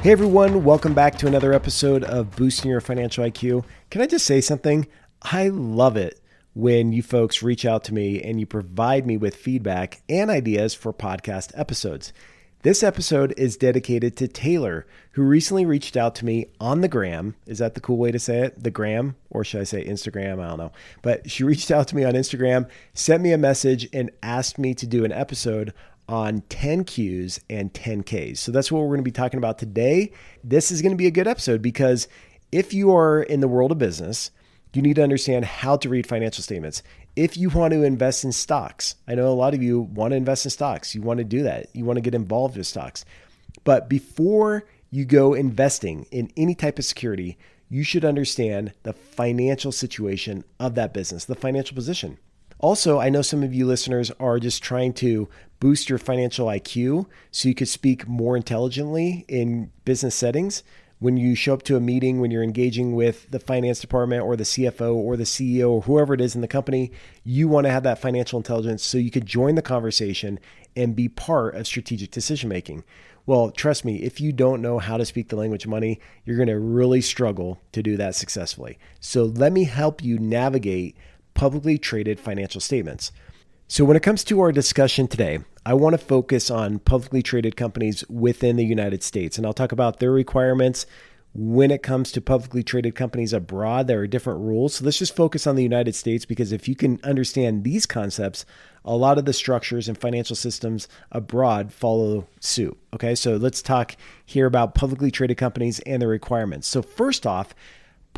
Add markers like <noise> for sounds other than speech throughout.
Hey everyone, welcome back to another episode of Boosting Your Financial IQ. Can I just say something? I love it when you folks reach out to me and you provide me with feedback and ideas for podcast episodes. This episode is dedicated to Taylor, who recently reached out to me on the gram. Is that the cool way to say it? The gram? Or should I say Instagram? I don't know. But she <laughs> reached out to me on Instagram, sent me a message, and asked me to do an episode on 10 Qs and 10 Ks. So that's what we're going to be talking about today. This is going to be a good episode because if you are in the world of business, you need to understand how to read financial statements. If you want to invest in stocks, I know a lot of you want to invest in stocks. You want to do that. You want to get involved with stocks. But before you go investing in any type of security, you should understand the financial situation of that business, the financial position. Also, I know some of you listeners are just trying to boost your financial IQ so you could speak more intelligently in business settings. When you show up to a meeting, when you're engaging with the finance department or the CFO or the CEO or whoever it is in the company, you want to have that financial intelligence so you could join the conversation and be part of strategic decision making. Well, trust me, if you don't know how to speak the language of money, you're going to really struggle to do that successfully. So, let me help you navigate publicly traded financial statements. So, when it comes to our discussion today, I want to focus on publicly traded companies within the United States, and I'll talk about their requirements. When it comes to publicly traded companies abroad, there are different rules. So, let's just focus on the United States because if you can understand these concepts, a lot of the structures and financial systems abroad follow suit. Okay, so let's talk here about publicly traded companies and their requirements. So, first off,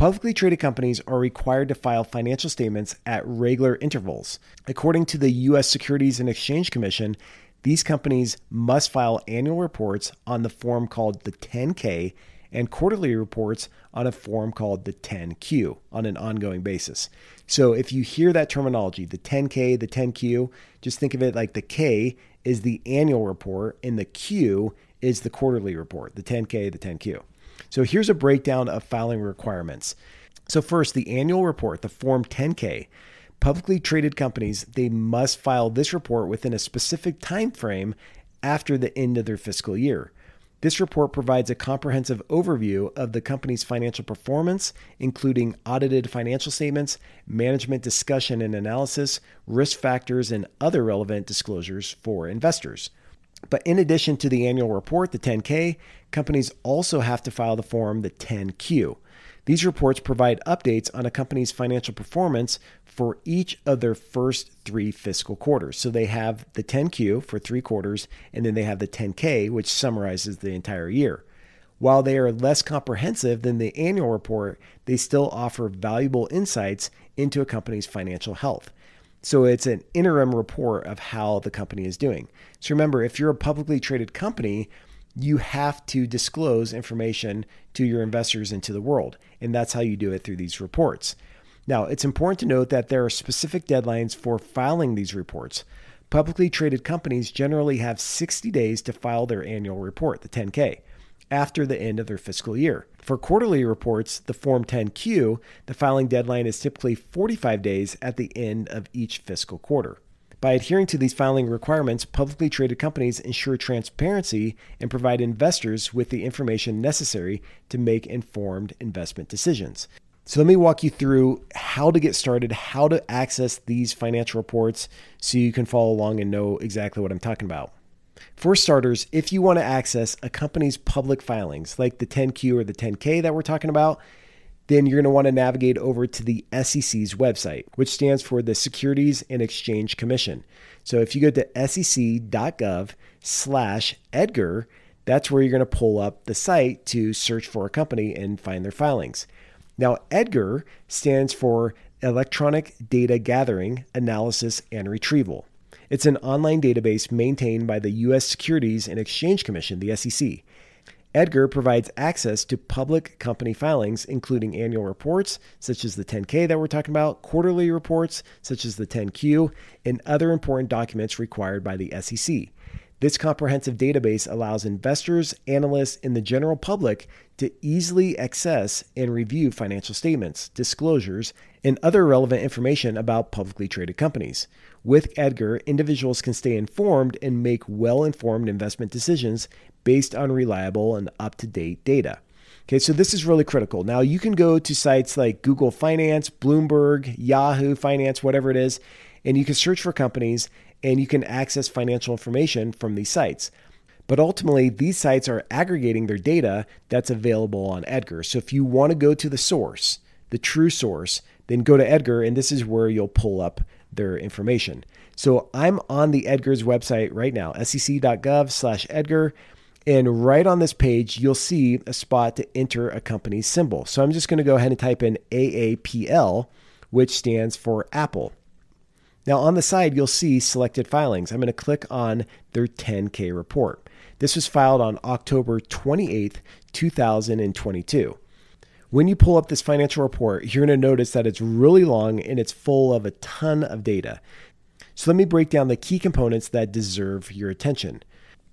Publicly traded companies are required to file financial statements at regular intervals. According to the U.S. Securities and Exchange Commission, these companies must file annual reports on the form called the 10K and quarterly reports on a form called the 10Q on an ongoing basis. So if you hear that terminology, the 10K, the 10Q, just think of it like the K is the annual report and the Q is the quarterly report, the 10K, the 10Q. So here's a breakdown of filing requirements. So first, the annual report, the Form 10K. Publicly traded companies, they must file this report within a specific time frame after the end of their fiscal year. This report provides a comprehensive overview of the company's financial performance, including audited financial statements, management discussion and analysis, risk factors, and other relevant disclosures for investors. But in addition to the annual report, the 10K, companies also have to file the form, the 10Q. These reports provide updates on a company's financial performance for each of their first three fiscal quarters. So they have the 10Q for three quarters, and then they have the 10K, which summarizes the entire year. While they are less comprehensive than the annual report, they still offer valuable insights into a company's financial health. So it's an interim report of how the company is doing. So remember, if you're a publicly traded company, you have to disclose information to your investors and to the world. And that's how you do it through these reports. Now, it's important to note that there are specific deadlines for filing these reports. Publicly traded companies generally have 60 days to file their annual report, the 10K after the end of their fiscal year. For quarterly reports, the Form 10Q, the filing deadline is typically 45 days at the end of each fiscal quarter. By adhering to these filing requirements, publicly traded companies ensure transparency and provide investors with the information necessary to make informed investment decisions. So, let me walk you through how to get started, how to access these financial reports so you can follow along and know exactly what I'm talking about. For starters, if you want to access a company's public filings like the 10Q or the 10K that we're talking about, then you're going to want to navigate over to the SEC's website, which stands for the Securities and Exchange Commission. So if you go to sec.gov slash Edgar, that's where you're going to pull up the site to search for a company and find their filings. Now, EDGAR stands for Electronic Data Gathering, Analysis, and Retrieval. It's an online database maintained by the U.S. Securities and Exchange Commission, the SEC. Edgar provides access to public company filings, including annual reports, such as the 10K that we're talking about, quarterly reports, such as the 10Q, and other important documents required by the SEC. This comprehensive database allows investors, analysts, and the general public to easily access and review financial statements, disclosures, and other relevant information about publicly traded companies. With Edgar, individuals can stay informed and make well informed investment decisions based on reliable and up to date data. Okay, so this is really critical. Now, you can go to sites like Google Finance, Bloomberg, Yahoo Finance, whatever it is, and you can search for companies and you can access financial information from these sites. But ultimately, these sites are aggregating their data that's available on Edgar. So if you want to go to the source, the true source, then go to Edgar, and this is where you'll pull up their information. So I'm on the Edgar's website right now, sec.gov slash Edgar. And right on this page, you'll see a spot to enter a company's symbol. So I'm just going to go ahead and type in AAPL, which stands for Apple. Now on the side, you'll see selected filings. I'm going to click on their 10K report. This was filed on October 28th, 2022. When you pull up this financial report, you're going to notice that it's really long and it's full of a ton of data. So let me break down the key components that deserve your attention.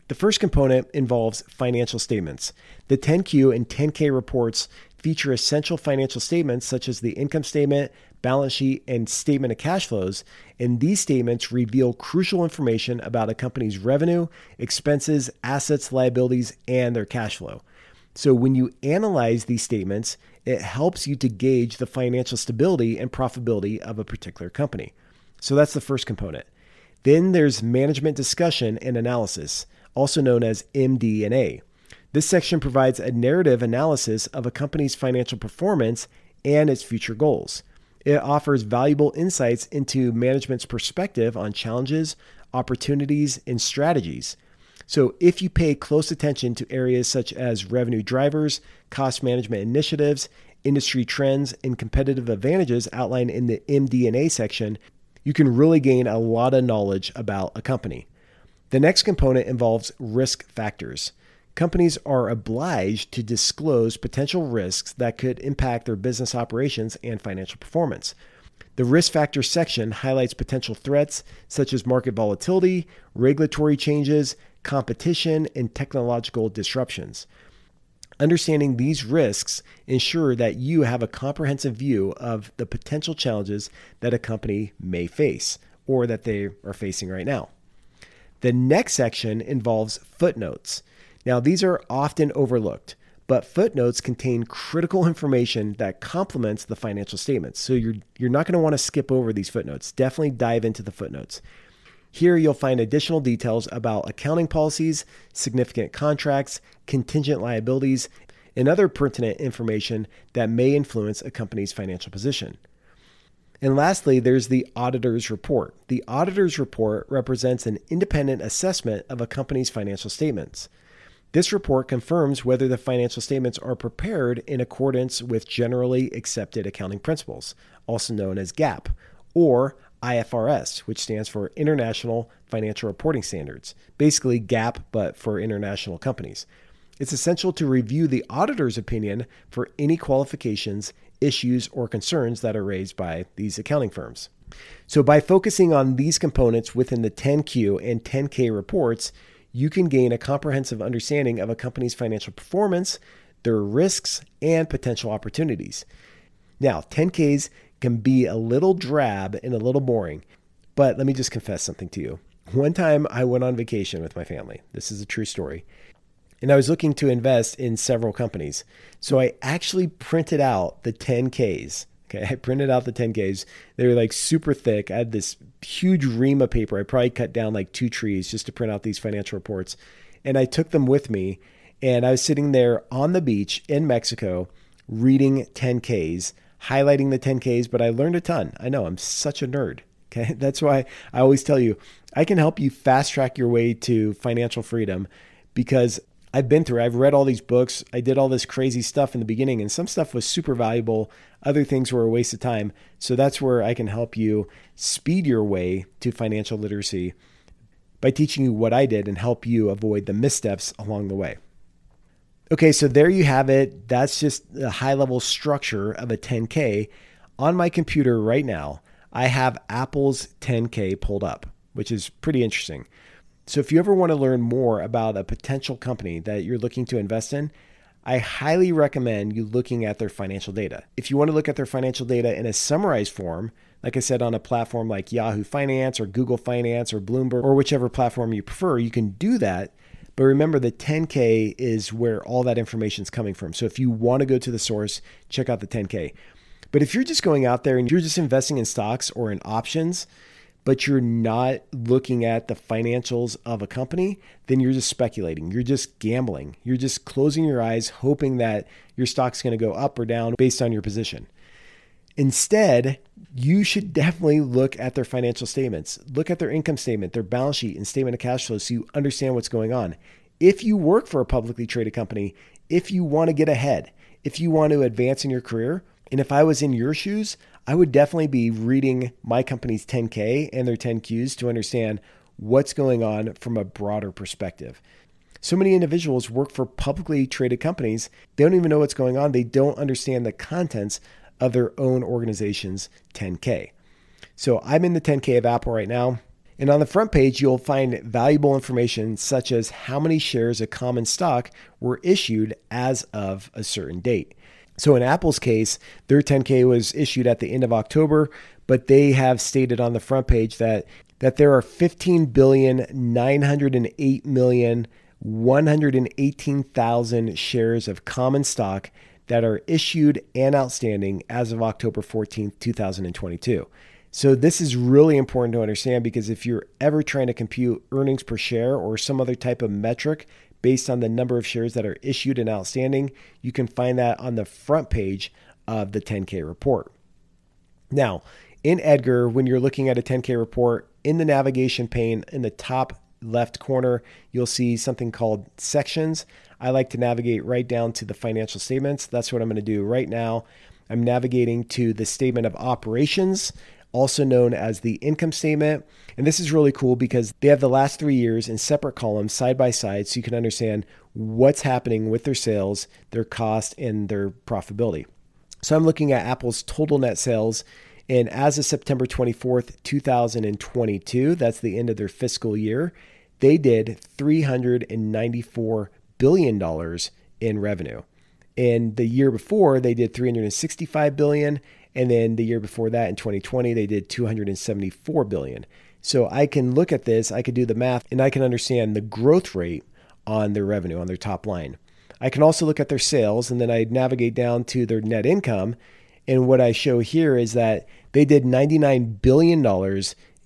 The first component involves financial statements. The 10Q and 10K reports feature essential financial statements such as the income statement, balance sheet, and statement of cash flows. And these statements reveal crucial information about a company's revenue, expenses, assets, liabilities, and their cash flow. So when you analyze these statements, it helps you to gauge the financial stability and profitability of a particular company. So that's the first component. Then there's management discussion and analysis, also known as MD&A. This section provides a narrative analysis of a company's financial performance and its future goals. It offers valuable insights into management's perspective on challenges, opportunities, and strategies. So, if you pay close attention to areas such as revenue drivers, cost management initiatives, industry trends, and competitive advantages outlined in the MD&A section, you can really gain a lot of knowledge about a company. The next component involves risk factors companies are obliged to disclose potential risks that could impact their business operations and financial performance. The risk factors section highlights potential threats such as market volatility, regulatory changes, competition, and technological disruptions. Understanding these risks ensure that you have a comprehensive view of the potential challenges that a company may face or that they are facing right now. The next section involves footnotes. Now, these are often overlooked, but footnotes contain critical information that complements the financial statements. So you're, you're not going to want to skip over these footnotes. Definitely dive into the footnotes. Here, you'll find additional details about accounting policies, significant contracts, contingent liabilities, and other pertinent information that may influence a company's financial position. And lastly, there's the auditor's report. The auditor's report represents an independent assessment of a company's financial statements. This report confirms whether the financial statements are prepared in accordance with generally accepted accounting principles, also known as GAAP, or IFRS, which stands for International Financial Reporting Standards, basically GAAP, but for international companies. It's essential to review the auditor's opinion for any qualifications, issues, or concerns that are raised by these accounting firms. So, by focusing on these components within the 10Q and 10K reports, you can gain a comprehensive understanding of a company's financial performance, their risks, and potential opportunities. Now, 10Ks can be a little drab and a little boring, but let me just confess something to you. One time I went on vacation with my family. This is a true story. And I was looking to invest in several companies. So I actually printed out the 10Ks Okay, <laughs> I printed out the 10Ks. They were like super thick. I had this huge ream of paper. I probably cut down like two trees just to print out these financial reports. And I took them with me. And I was sitting there on the beach in Mexico reading 10Ks, highlighting the 10Ks, but I learned a ton. I know I'm such a nerd. <laughs> Okay, that's why I always tell you I can help you fast track your way to financial freedom because I've been through. I've read all these books. I did all this crazy stuff in the beginning, and some stuff was super valuable. Other things were a waste of time. So that's where I can help you speed your way to financial literacy by teaching you what I did and help you avoid the missteps along the way. Okay, so there you have it. That's just the high level structure of a 10K. On my computer right now, I have Apple's 10K pulled up, which is pretty interesting. So if you ever want to learn more about a potential company that you're looking to invest in, I highly recommend you looking at their financial data. If you want to look at their financial data in a summarized form, like I said, on a platform like Yahoo Finance or Google Finance or Bloomberg or whichever platform you prefer, you can do that. But remember, the 10K is where all that information is coming from. So if you want to go to the source, check out the 10K. But if you're just going out there and you're just investing in stocks or in options, but you're not looking at the financials of a company, then you're just speculating. You're just gambling. You're just closing your eyes, hoping that your stock's going to go up or down based on your position. Instead, you should definitely look at their financial statements. Look at their income statement, their balance sheet, and statement of cash flow so you understand what's going on. If you work for a publicly traded company, if you want to get ahead, if you want to advance in your career, and if I was in your shoes, I would definitely be reading my company's 10K and their 10Qs to understand what's going on from a broader perspective. So many individuals work for publicly traded companies. They don't even know what's going on. They don't understand the contents of their own organization's 10K. So I'm in the 10K of Apple right now. And on the front page, you'll find valuable information such as how many shares of common stock were issued as of a certain date. So in Apple's case, their 10K was issued at the end of October, but they have stated on the front page that that there are 15 billion 908 million 118,000 shares of common stock that are issued and outstanding as of October 14th, 2022. So this is really important to understand because if you're ever trying to compute earnings per share or some other type of metric based on the number of shares that are issued and outstanding. You can find that on the front page of the 10K report. Now, in Edgar, when you're looking at a 10K report, in the navigation pane in the top left corner, you'll see something called sections. I like to navigate right down to the financial statements. That's what I'm going to do right now. I'm navigating to the statement of operations, also known as the income statement. And this is really cool because they have the last three years in separate columns side by side so you can understand what's happening with their sales, their cost, and their profitability. So I'm looking at Apple's total net sales. And as of September 24th, 2022, that's the end of their fiscal year, they did $394 billion dollars in revenue. And the year before, they did 365 billion, and then the year before that in 2020, they did 274 billion. So I can look at this, I can do the math, and I can understand the growth rate on their revenue, on their top line. I can also look at their sales, and then I navigate down to their net income. And what I show here is that they did $99 billion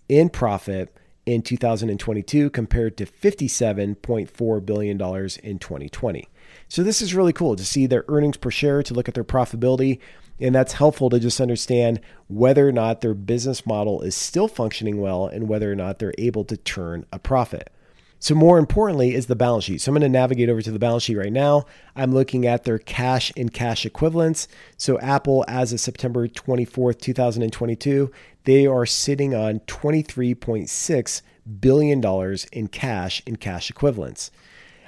in profit in 2022 compared to $57.4 billion in 2020. So this is really cool to see their earnings per share, to look at their profitability, and that's helpful to just understand whether or not their business model is still functioning well and whether or not they're able to turn a profit. So, more importantly, is the balance sheet. So, I'm going to navigate over to the balance sheet right now. I'm looking at their cash and cash equivalents. So, Apple, as of September 24th, 2022, they are sitting on $23.6 billion in cash and cash equivalents.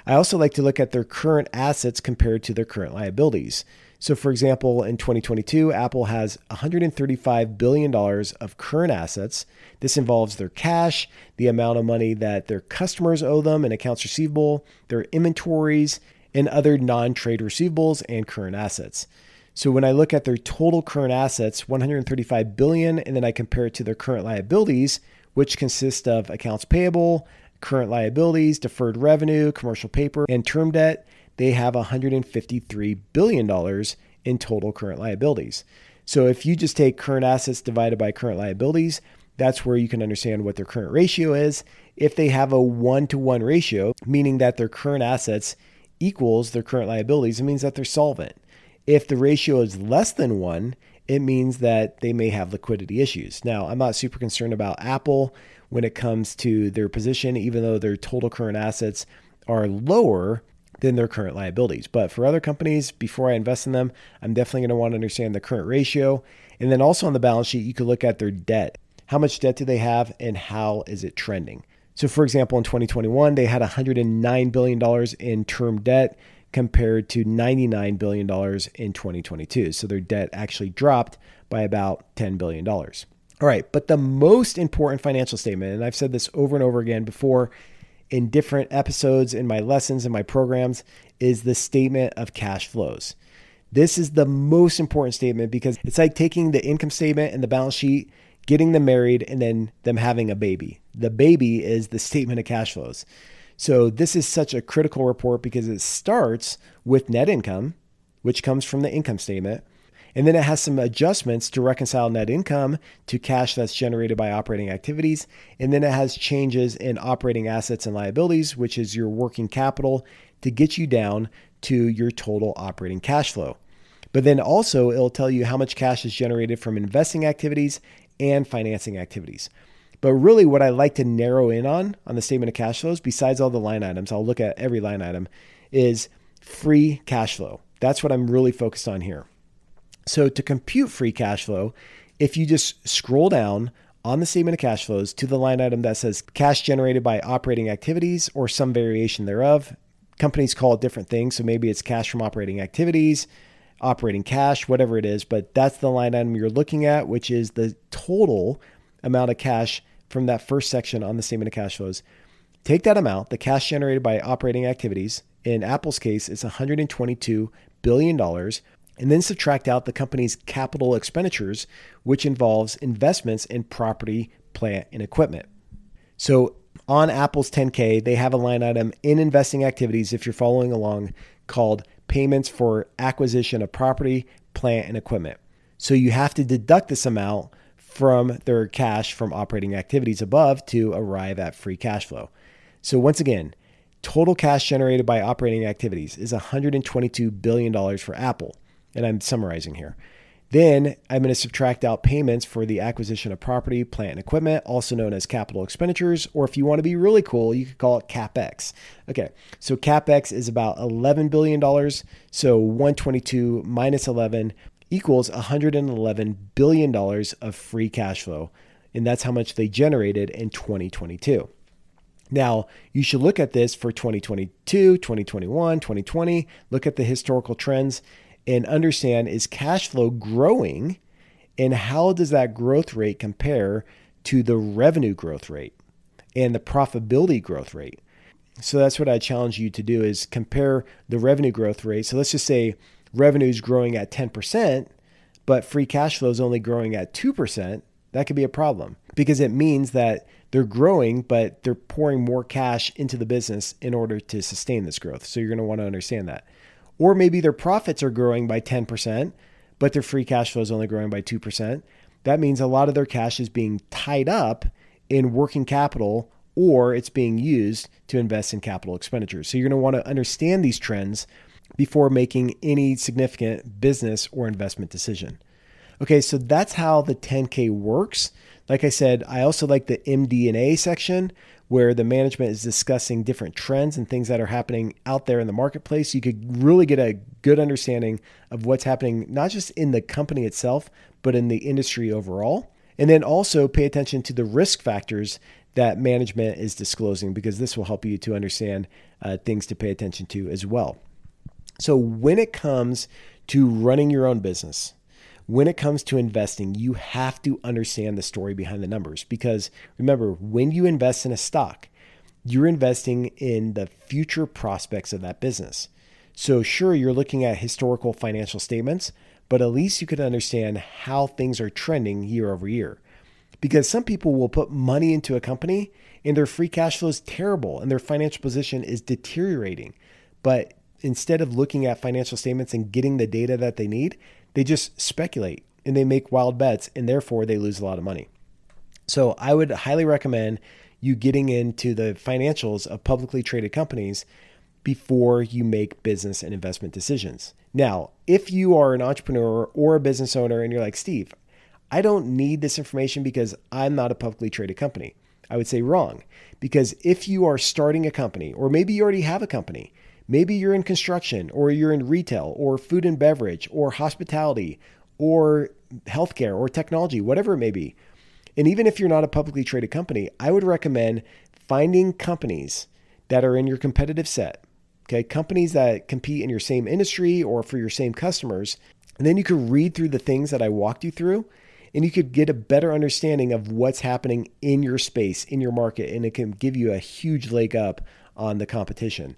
I also like to look at their current assets compared to their current liabilities. So, for example, in 2022, Apple has $135 billion of current assets. This involves their cash, the amount of money that their customers owe them in accounts receivable, their inventories, and other non trade receivables and current assets. So when I look at their total current assets, 135 billion, and then I compare it to their current liabilities, which consist of accounts payable, current liabilities, deferred revenue, commercial paper, and term debt, they have $153 billion in total current liabilities. So if you just take current assets divided by current liabilities, that's where you can understand what their current ratio is. If they have a one to one ratio, meaning that their current assets equals their current liabilities, it means that they're solvent. If the ratio is less than one, it means that they may have liquidity issues. Now, I'm not super concerned about Apple when it comes to their position, even though their total current assets are lower than their current liabilities. But for other companies, before I invest in them, I'm definitely going to want to understand the current ratio. And then also on the balance sheet, you could look at their debt. How much debt do they have and how is it trending? So, for example, in 2021, they had $109 billion in term debt compared to $99 billion in 2022. So, their debt actually dropped by about $10 billion. All right, but the most important financial statement, and I've said this over and over again before, in different episodes in my lessons and my programs is the statement of cash flows. This is the most important statement because it's like taking the income statement and the balance sheet, getting them married, and then them having a baby. The baby is the statement of cash flows. So, this is such a critical report because it starts with net income, which comes from the income statement. And then it has some adjustments to reconcile net income to cash that's generated by operating activities. And then it has changes in operating assets and liabilities, which is your working capital, to get you down to your total operating cash flow. But then also, it'll tell you how much cash is generated from investing activities and financing activities. But really, what I like to narrow in on on the statement of cash flows, besides all the line items, I'll look at every line item, is free cash flow. That's what I'm really focused on here. So, to compute free cash flow, if you just scroll down on the statement of cash flows to the line item that says cash generated by operating activities or some variation thereof, companies call it different things. So, maybe it's cash from operating activities, operating cash, whatever it is, but that's the line item you're looking at, which is the total amount of cash from that first section on the statement of cash flows. Take that amount, the cash generated by operating activities. In Apple's case, it's $122 billion, and then subtract out the company's capital expenditures, which involves investments in property, plant, and equipment. So on Apple's 10K, they have a line item in investing activities, if you're following along, called payments for acquisition of property, plant, and equipment. So you have to deduct this amount from their cash from operating activities above to arrive at free cash flow. So, once again, total cash generated by operating activities is $122 billion for Apple. And I'm summarizing here. Then I'm going to subtract out payments for the acquisition of property, plant, and equipment, also known as capital expenditures, or if you want to be really cool, you could call it CapEx. Okay, so CapEx is about $11 billion. So 122 minus 11 equals $111 billion of free cash flow. And that's how much they generated in 2022. Now, you should look at this for 2022, 2021, 2020. Look at the historical trends and understand is cash flow growing? And how does that growth rate compare to the revenue growth rate and the profitability growth rate? So that's what I challenge you to do is compare the revenue growth rate. So let's just say revenue is growing at 10%, but free cash flow is only growing at 2%, that could be a problem because it means that they're growing, but they're pouring more cash into the business in order to sustain this growth. So you're going to want to understand that. Or maybe their profits are growing by 10%, but their free cash flow is only growing by 2%. That means a lot of their cash is being tied up in working capital or it's being used to invest in capital expenditures. So you're going to want to understand these trends before making any significant business or investment decision. Okay, so that's how the 10K works. Like I said, I also like the MD&A section where the management is discussing different trends and things that are happening out there in the marketplace. You could really get a good understanding of what's happening not just in the company itself, but in the industry overall. And then also pay attention to the risk factors that management is disclosing because this will help you to understand uh, things to pay attention to as well. So, when it comes to running your own business, when it comes to investing, you have to understand the story behind the numbers because remember, when you invest in a stock, you're investing in the future prospects of that business. So, sure, you're looking at historical financial statements, but at least you could understand how things are trending year over year. Because some people will put money into a company and their free cash flow is terrible and their financial position is deteriorating. But instead of looking at financial statements and getting the data that they need, they just speculate and they make wild bets and therefore they lose a lot of money. So I would highly recommend you getting into the financials of publicly traded companies before you make business and investment decisions. Now, if you are an entrepreneur or a business owner and you're like, Steve, I don't need this information because I'm not a publicly traded company. I would say wrong. Because if you are starting a company, or maybe you already have a company, Maybe you're in construction or you're in retail or food and beverage or hospitality or healthcare or technology, whatever it may be. And even if you're not a publicly traded company, I would recommend finding companies that are in your competitive set. Okay, companies that compete in your same industry or for your same customers. And then you can read through the things that I walked you through and you could get a better understanding of what's happening in your space, in your market, and it can give you a huge leg up on the competition,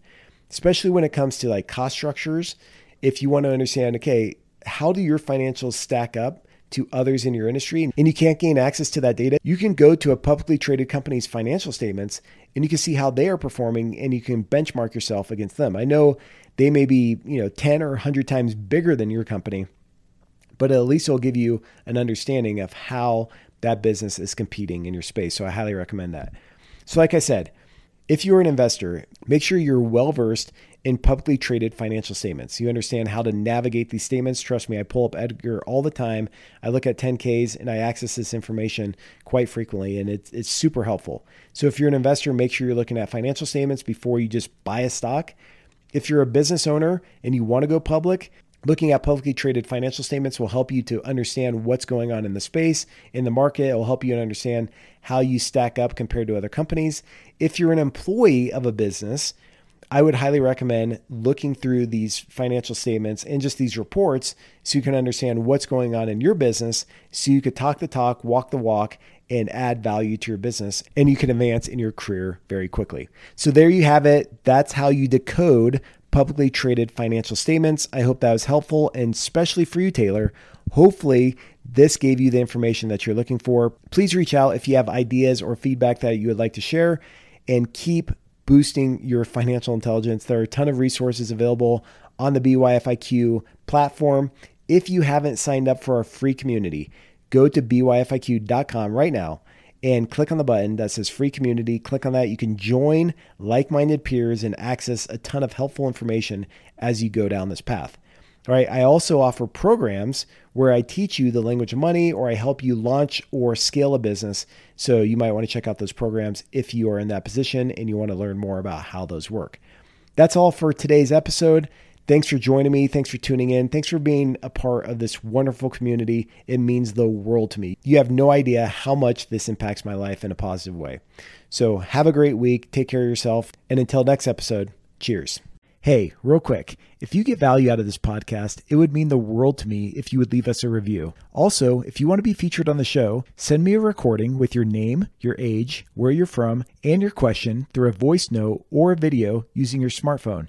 especially when it comes to like cost structures. If you want to understand, okay, how do your financials stack up to others in your industry and you can't gain access to that data, you can go to a publicly traded company's financial statements and you can see how they are performing and you can benchmark yourself against them. I know they may be, you know, 10 or 100 times bigger than your company, but at least it'll give you an understanding of how that business is competing in your space. So I highly recommend that. So like I said, if you're an investor, make sure you're well versed in publicly traded financial statements. You understand how to navigate these statements. Trust me, I pull up Edgar all the time. I look at 10Ks and I access this information quite frequently, and it's, it's super helpful. So, if you're an investor, make sure you're looking at financial statements before you just buy a stock. If you're a business owner and you want to go public, Looking at publicly traded financial statements will help you to understand what's going on in the space, in the market. It will help you to understand how you stack up compared to other companies. If you're an employee of a business, I would highly recommend looking through these financial statements and just these reports so you can understand what's going on in your business so you could talk the talk, walk the walk, and add value to your business and you can advance in your career very quickly. So there you have it. That's how you decode publicly traded financial statements. I hope that was helpful and especially for you Taylor. Hopefully this gave you the information that you're looking for. Please reach out if you have ideas or feedback that you would like to share and keep boosting your financial intelligence. There are a ton of resources available on the BYFIQ platform. If you haven't signed up for our free community, go to byfiq.com right now and click on the button that says free community. Click on that. You can join like minded peers and access a ton of helpful information as you go down this path. All right. I also offer programs where I teach you the language of money or I help you launch or scale a business. So you might want to check out those programs if you are in that position and you want to learn more about how those work. That's all for today's episode. Thanks for joining me. Thanks for tuning in. Thanks for being a part of this wonderful community. It means the world to me. You have no idea how much this impacts my life in a positive way. So have a great week. Take care of yourself. And until next episode, cheers. Hey, real quick, if you get value out of this podcast, it would mean the world to me if you would leave us a review. Also, if you want to be featured on the show, send me a recording with your name, your age, where you're from, and your question through a voice note or a video using your smartphone.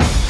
you